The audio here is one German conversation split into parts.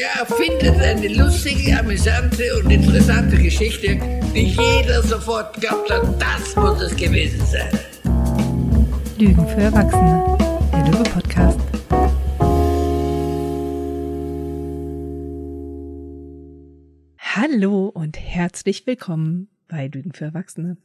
Der erfindet eine lustige, amüsante und interessante Geschichte, die jeder sofort glaubt hat, das muss es gewesen sein. Lügen für Erwachsene, der Löwe-Podcast. Hallo und herzlich willkommen bei Lügen für Erwachsene.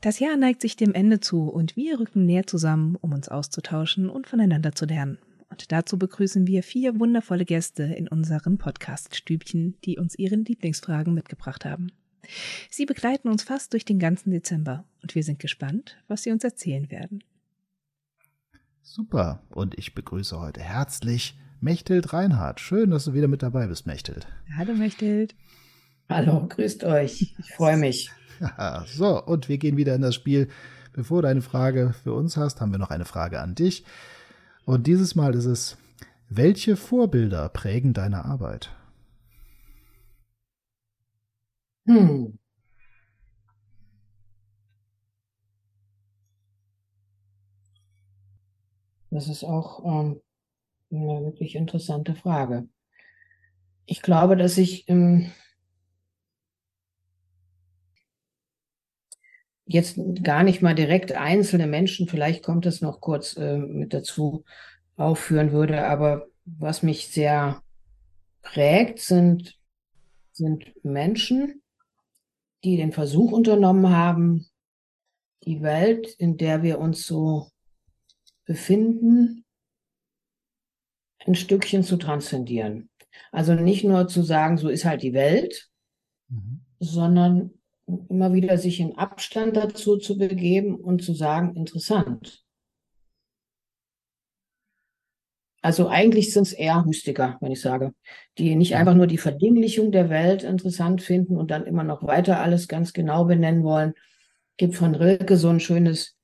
Das Jahr neigt sich dem Ende zu und wir rücken näher zusammen, um uns auszutauschen und voneinander zu lernen. Und dazu begrüßen wir vier wundervolle Gäste in unserem Podcast-Stübchen, die uns ihre Lieblingsfragen mitgebracht haben. Sie begleiten uns fast durch den ganzen Dezember und wir sind gespannt, was sie uns erzählen werden. Super. Und ich begrüße heute herzlich Mechthild Reinhardt. Schön, dass du wieder mit dabei bist, Mechthild. Hallo, Mechthild. Hallo, grüßt euch. Ich freue mich. Ja, so, und wir gehen wieder in das Spiel. Bevor du eine Frage für uns hast, haben wir noch eine Frage an dich. Und dieses Mal ist es, welche Vorbilder prägen deine Arbeit? Hm. Das ist auch ähm, eine wirklich interessante Frage. Ich glaube, dass ich ähm, jetzt gar nicht mal direkt einzelne Menschen, vielleicht kommt es noch kurz äh, mit dazu, aufführen würde, aber was mich sehr prägt, sind, sind Menschen, die den Versuch unternommen haben, die Welt, in der wir uns so befinden, ein Stückchen zu transzendieren. Also nicht nur zu sagen, so ist halt die Welt, mhm. sondern immer wieder sich in Abstand dazu zu begeben und zu sagen, interessant. Also eigentlich sind es eher Mystiker, wenn ich sage, die nicht einfach nur die Verdinglichung der Welt interessant finden und dann immer noch weiter alles ganz genau benennen wollen. Gibt von Rilke so ein schönes,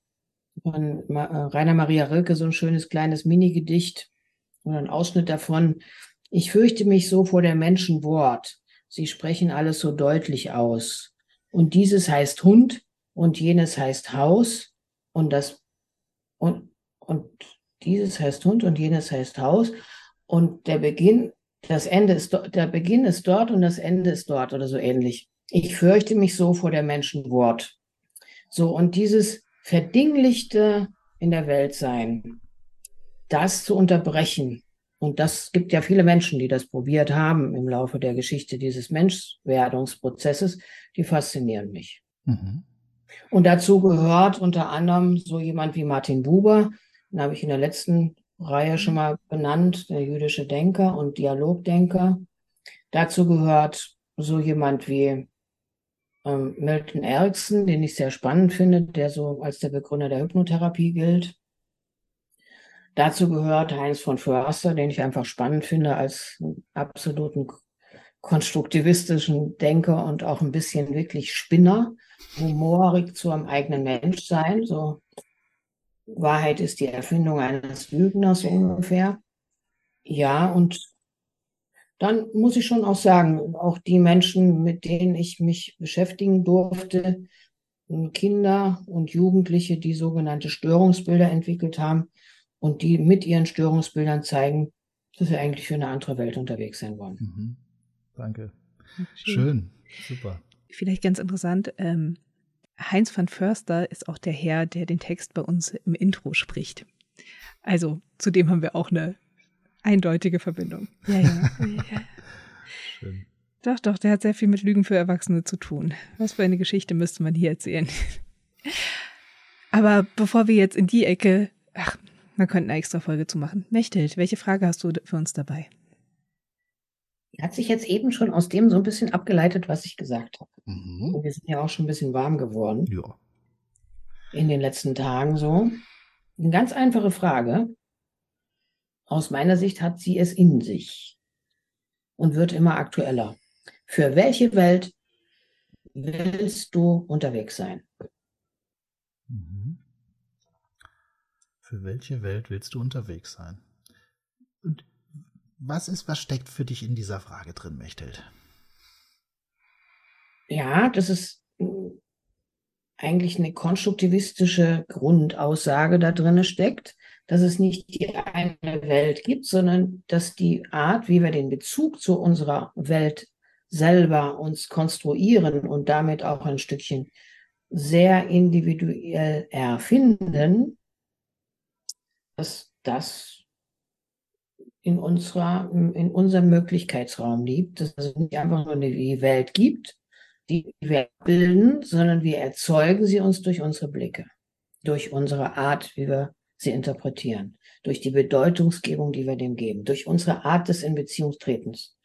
von äh, Rainer Maria Rilke so ein schönes kleines Minigedicht oder ein Ausschnitt davon. Ich fürchte mich so vor der Menschen Wort. Sie sprechen alles so deutlich aus. Und dieses heißt Hund und jenes heißt Haus und das und, und dieses heißt Hund und jenes heißt Haus. Und der Beginn, das Ende ist der Beginn ist dort und das Ende ist dort oder so ähnlich. Ich fürchte mich so vor der Menschenwort. So, und dieses Verdinglichte in der Welt sein, das zu unterbrechen, und das gibt ja viele Menschen, die das probiert haben im Laufe der Geschichte dieses Menschwerdungsprozesses, die faszinieren mich. Mhm. Und dazu gehört unter anderem so jemand wie Martin Buber, den habe ich in der letzten Reihe schon mal benannt, der jüdische Denker und Dialogdenker. Dazu gehört so jemand wie ähm, Milton Erickson, den ich sehr spannend finde, der so als der Begründer der Hypnotherapie gilt. Dazu gehört Heinz von Förster, den ich einfach spannend finde als absoluten konstruktivistischen Denker und auch ein bisschen wirklich Spinner, humorig zu einem eigenen Menschsein. So Wahrheit ist die Erfindung eines Lügners ungefähr. Ja, und dann muss ich schon auch sagen, auch die Menschen, mit denen ich mich beschäftigen durfte, Kinder und Jugendliche, die sogenannte Störungsbilder entwickelt haben, und die mit ihren Störungsbildern zeigen, dass wir eigentlich für eine andere Welt unterwegs sein wollen. Mhm. Danke. Schön. Super. Vielleicht ganz interessant, ähm, Heinz van Förster ist auch der Herr, der den Text bei uns im Intro spricht. Also zudem haben wir auch eine eindeutige Verbindung. Ja, ja. Schön. Doch, doch, der hat sehr viel mit Lügen für Erwachsene zu tun. Was für eine Geschichte müsste man hier erzählen? Aber bevor wir jetzt in die Ecke, ach, man könnte eine extra Folge zu machen. Mechthild, welche Frage hast du für uns dabei? Hat sich jetzt eben schon aus dem so ein bisschen abgeleitet, was ich gesagt habe. Mhm. Wir sind ja auch schon ein bisschen warm geworden. Ja. In den letzten Tagen so. Eine ganz einfache Frage. Aus meiner Sicht hat sie es in sich und wird immer aktueller. Für welche Welt willst du unterwegs sein? Für welche Welt willst du unterwegs sein? Und was ist, was steckt für dich in dieser Frage drin, Mechthild? Ja, das ist eigentlich eine konstruktivistische Grundaussage da drin steckt. dass es nicht die eine Welt gibt, sondern dass die Art, wie wir den Bezug zu unserer Welt selber uns konstruieren und damit auch ein Stückchen sehr individuell erfinden, dass das in, unserer, in unserem Möglichkeitsraum liegt, dass es nicht einfach nur die Welt gibt, die wir bilden, sondern wir erzeugen sie uns durch unsere Blicke, durch unsere Art, wie wir sie interpretieren, durch die Bedeutungsgebung, die wir dem geben, durch unsere Art des Inbeziehungstretens.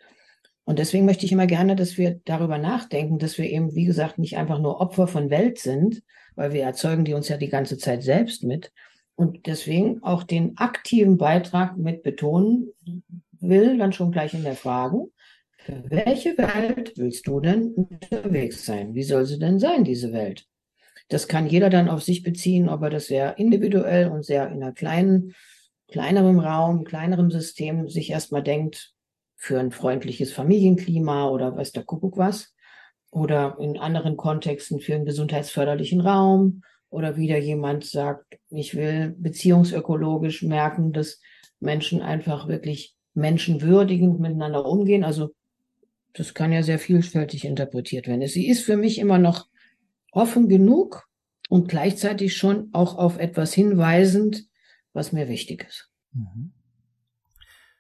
Und deswegen möchte ich immer gerne, dass wir darüber nachdenken, dass wir eben, wie gesagt, nicht einfach nur Opfer von Welt sind, weil wir erzeugen die uns ja die ganze Zeit selbst mit, und deswegen auch den aktiven Beitrag mit betonen will, dann schon gleich in der Frage, für welche Welt willst du denn unterwegs sein? Wie soll sie denn sein, diese Welt? Das kann jeder dann auf sich beziehen, ob er das sehr individuell und sehr in einer kleinen, kleinerem Raum, kleinerem System sich erstmal denkt, für ein freundliches Familienklima oder weiß der Kuckuck was. Oder in anderen Kontexten für einen gesundheitsförderlichen Raum oder wieder jemand sagt, ich will beziehungsökologisch merken, dass Menschen einfach wirklich menschenwürdigend miteinander umgehen. Also das kann ja sehr vielfältig interpretiert werden. Sie ist für mich immer noch offen genug und gleichzeitig schon auch auf etwas hinweisend, was mir wichtig ist. Mhm.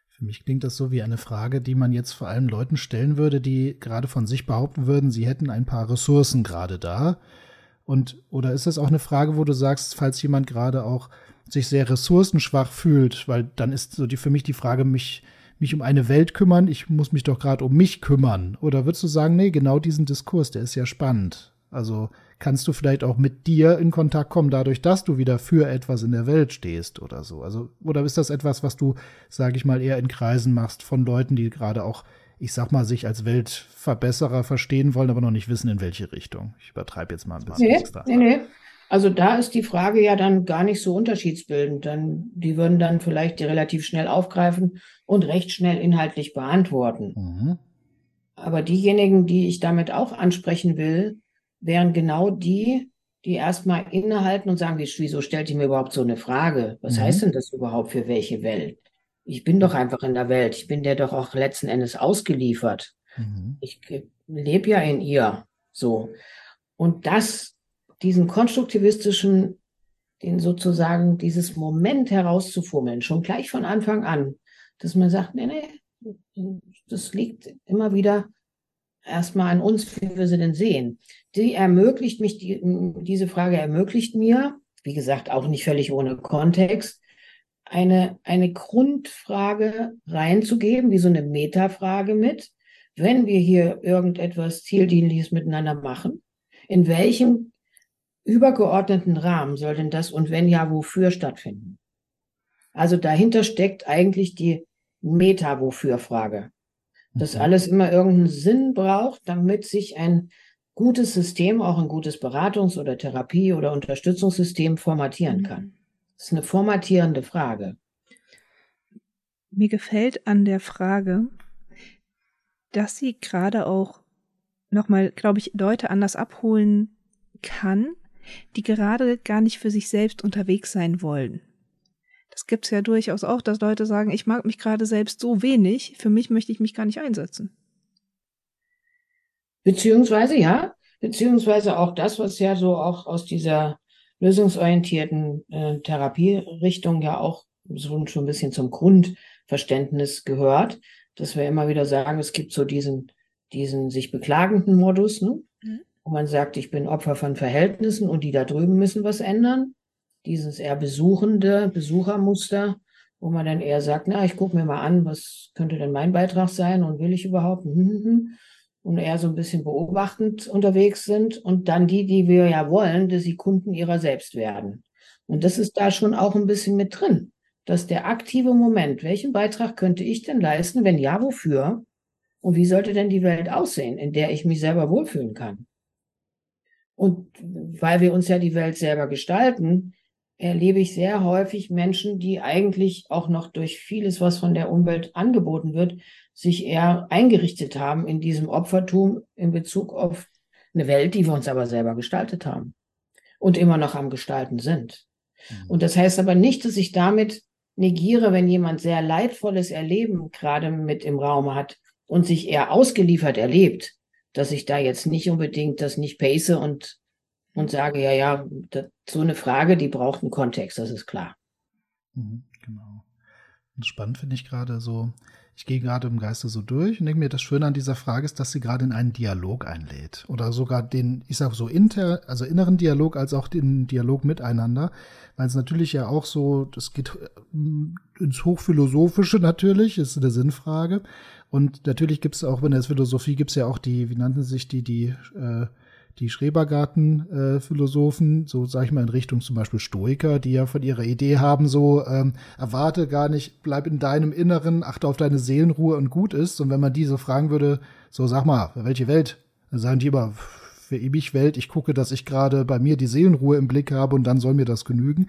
Für mich klingt das so wie eine Frage, die man jetzt vor allem Leuten stellen würde, die gerade von sich behaupten würden, sie hätten ein paar Ressourcen gerade da und oder ist das auch eine Frage, wo du sagst, falls jemand gerade auch sich sehr ressourcenschwach fühlt, weil dann ist so die für mich die Frage, mich mich um eine Welt kümmern, ich muss mich doch gerade um mich kümmern. Oder würdest du sagen, nee, genau diesen Diskurs, der ist ja spannend. Also kannst du vielleicht auch mit dir in Kontakt kommen, dadurch, dass du wieder für etwas in der Welt stehst oder so. Also, oder ist das etwas, was du, sage ich mal, eher in Kreisen machst von Leuten, die gerade auch ich sag mal, sich als Weltverbesserer verstehen wollen, aber noch nicht wissen, in welche Richtung. Ich übertreibe jetzt mal ein bisschen. Nee, extra. nee, nee. Also da ist die Frage ja dann gar nicht so unterschiedsbildend. Dann, die würden dann vielleicht die relativ schnell aufgreifen und recht schnell inhaltlich beantworten. Mhm. Aber diejenigen, die ich damit auch ansprechen will, wären genau die, die erstmal innehalten und sagen, wieso stellt ihr mir überhaupt so eine Frage? Was mhm. heißt denn das überhaupt für welche Welt? Ich bin doch einfach in der Welt. Ich bin der doch auch letzten Endes ausgeliefert. Mhm. Ich lebe ja in ihr. So. Und das, diesen konstruktivistischen, den sozusagen dieses Moment herauszufummeln, schon gleich von Anfang an, dass man sagt, nee, nee, das liegt immer wieder erstmal an uns, wie wir sie denn sehen. Die ermöglicht mich, die, diese Frage ermöglicht mir, wie gesagt, auch nicht völlig ohne Kontext, eine, eine Grundfrage reinzugeben, wie so eine Metafrage mit, wenn wir hier irgendetwas Zieldienliches miteinander machen, in welchem übergeordneten Rahmen soll denn das und wenn ja, wofür stattfinden? Also dahinter steckt eigentlich die Meta-Wofür-Frage. Dass mhm. alles immer irgendeinen Sinn braucht, damit sich ein gutes System, auch ein gutes Beratungs- oder Therapie- oder Unterstützungssystem formatieren mhm. kann. Das ist eine formatierende Frage. Mir gefällt an der Frage, dass sie gerade auch nochmal, glaube ich, Leute anders abholen kann, die gerade gar nicht für sich selbst unterwegs sein wollen. Das gibt es ja durchaus auch, dass Leute sagen, ich mag mich gerade selbst so wenig, für mich möchte ich mich gar nicht einsetzen. Beziehungsweise, ja, beziehungsweise auch das, was ja so auch aus dieser lösungsorientierten äh, Therapierichtung ja auch so schon ein bisschen zum Grundverständnis gehört, dass wir immer wieder sagen, es gibt so diesen, diesen sich beklagenden Modus, ne? Mhm. wo man sagt, ich bin Opfer von Verhältnissen und die da drüben müssen was ändern. Dieses eher besuchende Besuchermuster, wo man dann eher sagt, na, ich gucke mir mal an, was könnte denn mein Beitrag sein und will ich überhaupt? Hm, hm, hm und eher so ein bisschen beobachtend unterwegs sind und dann die, die wir ja wollen, dass sie Kunden ihrer selbst werden. Und das ist da schon auch ein bisschen mit drin, dass der aktive Moment, welchen Beitrag könnte ich denn leisten, wenn ja, wofür? Und wie sollte denn die Welt aussehen, in der ich mich selber wohlfühlen kann? Und weil wir uns ja die Welt selber gestalten, erlebe ich sehr häufig Menschen, die eigentlich auch noch durch vieles, was von der Umwelt angeboten wird, sich eher eingerichtet haben in diesem Opfertum in Bezug auf eine Welt, die wir uns aber selber gestaltet haben und immer noch am Gestalten sind. Mhm. Und das heißt aber nicht, dass ich damit negiere, wenn jemand sehr leidvolles Erleben gerade mit im Raum hat und sich eher ausgeliefert erlebt, dass ich da jetzt nicht unbedingt das nicht pace und, und sage, ja, ja, das, so eine Frage, die braucht einen Kontext, das ist klar. Mhm, genau. Und spannend finde ich gerade so, ich gehe gerade im Geiste so durch und denke mir, das Schöne an dieser Frage ist, dass sie gerade in einen Dialog einlädt. Oder sogar den, ich sage so, inter, also inneren Dialog als auch den Dialog miteinander. Weil es natürlich ja auch so, das geht äh, ins Hochphilosophische natürlich, ist eine Sinnfrage. Und natürlich gibt es auch, in der Philosophie gibt es ja auch die, wie nannten sich die, die äh, die Schrebergarten-Philosophen, äh, so sage ich mal in Richtung zum Beispiel Stoiker, die ja von ihrer Idee haben, so ähm, erwarte gar nicht, bleib in deinem Inneren, achte auf deine Seelenruhe und gut ist. Und wenn man die so fragen würde, so sag mal, welche Welt? Dann sagen die immer, für ewig Welt, ich gucke, dass ich gerade bei mir die Seelenruhe im Blick habe und dann soll mir das genügen.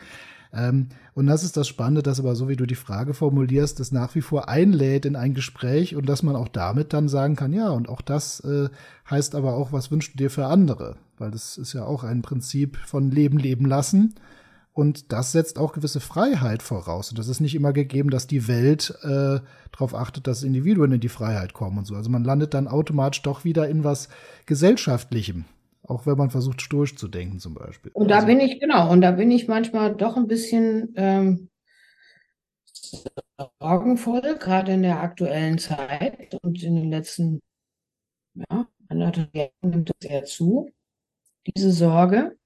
Ähm, und das ist das Spannende, dass aber so wie du die Frage formulierst, das nach wie vor einlädt in ein Gespräch und dass man auch damit dann sagen kann, ja, und auch das äh, heißt aber auch, was wünschst du dir für andere? Weil das ist ja auch ein Prinzip von Leben leben lassen. Und das setzt auch gewisse Freiheit voraus. Und das ist nicht immer gegeben, dass die Welt äh, darauf achtet, dass Individuen in die Freiheit kommen und so. Also man landet dann automatisch doch wieder in was Gesellschaftlichem. Auch wenn man versucht, stoisch zu denken zum Beispiel. Und da also, bin ich, genau, und da bin ich manchmal doch ein bisschen ähm, sorgenvoll, gerade in der aktuellen Zeit und in den letzten ja, anderthalb Jahren nimmt das eher zu, diese Sorge.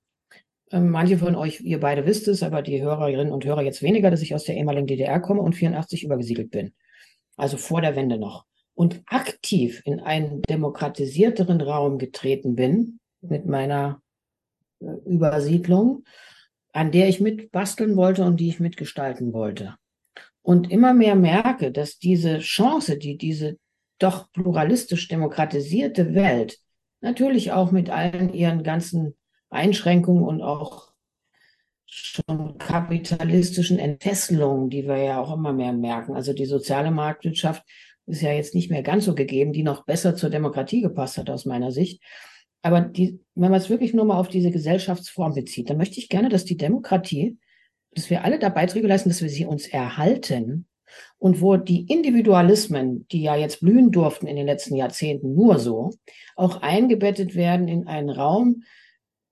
Ähm, manche von euch, ihr beide wisst es, aber die Hörerinnen und Hörer jetzt weniger, dass ich aus der ehemaligen DDR komme und 84 übergesiedelt bin. Also vor der Wende noch. Und aktiv in einen demokratisierteren Raum getreten bin, mit meiner äh, Übersiedlung, an der ich mitbasteln wollte und die ich mitgestalten wollte. Und immer mehr merke, dass diese Chance, die diese doch pluralistisch demokratisierte Welt, natürlich auch mit allen ihren ganzen Einschränkungen und auch schon kapitalistischen Entfesselungen, die wir ja auch immer mehr merken. Also die soziale Marktwirtschaft ist ja jetzt nicht mehr ganz so gegeben, die noch besser zur Demokratie gepasst hat aus meiner Sicht. Aber die, wenn man es wirklich nur mal auf diese Gesellschaftsform bezieht, dann möchte ich gerne, dass die Demokratie, dass wir alle da Beiträge leisten, dass wir sie uns erhalten und wo die Individualismen, die ja jetzt blühen durften in den letzten Jahrzehnten nur so, auch eingebettet werden in einen Raum,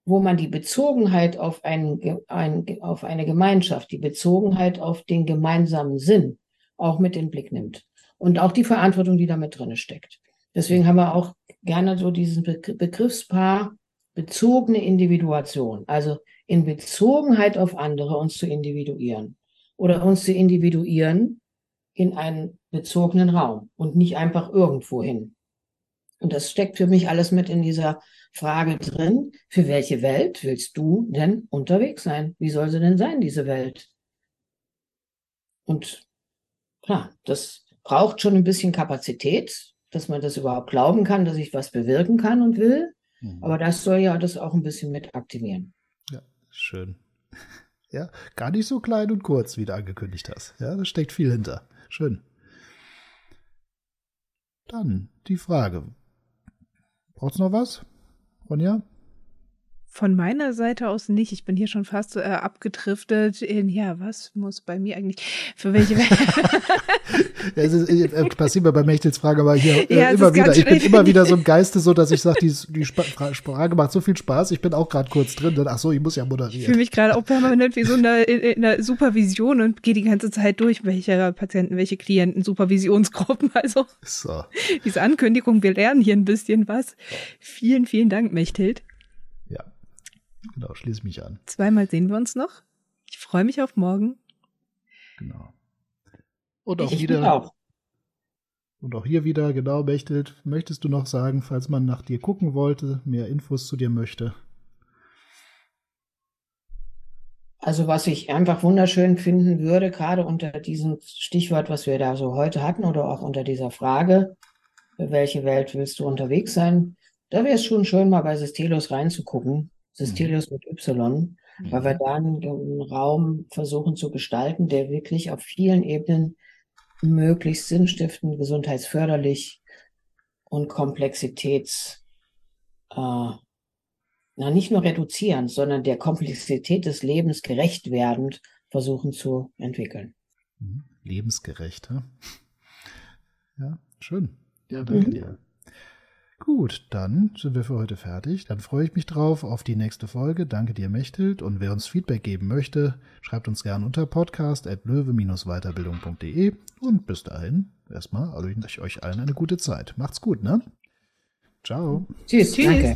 wo man die Bezogenheit auf, ein, ein, auf eine Gemeinschaft, die Bezogenheit auf den gemeinsamen Sinn auch mit in den Blick nimmt und auch die Verantwortung, die damit drin steckt. Deswegen haben wir auch gerne so diesen Begriffspaar bezogene Individuation, also in Bezogenheit auf andere uns zu individuieren oder uns zu individuieren in einen bezogenen Raum und nicht einfach irgendwo hin. Und das steckt für mich alles mit in dieser Frage drin, für welche Welt willst du denn unterwegs sein? Wie soll sie denn sein, diese Welt? Und klar, das braucht schon ein bisschen Kapazität, dass man das überhaupt glauben kann, dass ich was bewirken kann und will. Mhm. Aber das soll ja das auch ein bisschen mit aktivieren. Ja, schön. Ja, gar nicht so klein und kurz, wie du angekündigt hast. Ja, da steckt viel hinter. Schön. Dann die Frage. Braucht's noch was? Ronja? Von meiner Seite aus nicht. Ich bin hier schon fast äh, abgedriftet in, ja, was muss bei mir eigentlich, für welche es ist, äh, passiert mir bei Mechtels Frage aber hier äh, ja, immer wieder. Ich bin immer wieder so im Geiste so, dass ich sage, die, die Frage macht so viel Spaß. Ich bin auch gerade kurz drin. Dann, ach so, ich muss ja moderieren. Ich fühle mich gerade auch permanent wie so in einer, in einer Supervision und gehe die ganze Zeit durch, welche Patienten, welche Klienten, Supervisionsgruppen. Also so. diese Ankündigung, wir lernen hier ein bisschen was. Vielen, vielen Dank, Mechthild. Genau, schließe mich an. Zweimal sehen wir uns noch. Ich freue mich auf morgen. Genau. Und auch ich wieder. Auch. Und auch hier wieder, genau, Bechtelt, möchtest du noch sagen, falls man nach dir gucken wollte, mehr Infos zu dir möchte? Also was ich einfach wunderschön finden würde, gerade unter diesem Stichwort, was wir da so heute hatten oder auch unter dieser Frage, für welche Welt willst du unterwegs sein, da wäre es schon schön, mal bei Systelos reinzugucken. Systelius mhm. mit Y, mhm. weil wir da einen, einen, Raum versuchen zu gestalten, der wirklich auf vielen Ebenen möglichst sinnstiftend, gesundheitsförderlich und komplexitätsarm na, nicht nur reduzieren, sondern der Komplexität des Lebens gerecht werdend versuchen zu entwickeln. Mhm. Lebensgerecht, ja? Ja, schön. Ja, danke mhm. dir. Gut, dann sind wir für heute fertig. Dann freue ich mich drauf auf die nächste Folge. Danke dir, Mechthild. Und wer uns Feedback geben möchte, schreibt uns gerne unter podcast.löwe-weiterbildung.de. Und bis dahin, erstmal, also ich euch allen eine gute Zeit. Macht's gut, ne? Ciao. Tschüss. Tschüss. Danke.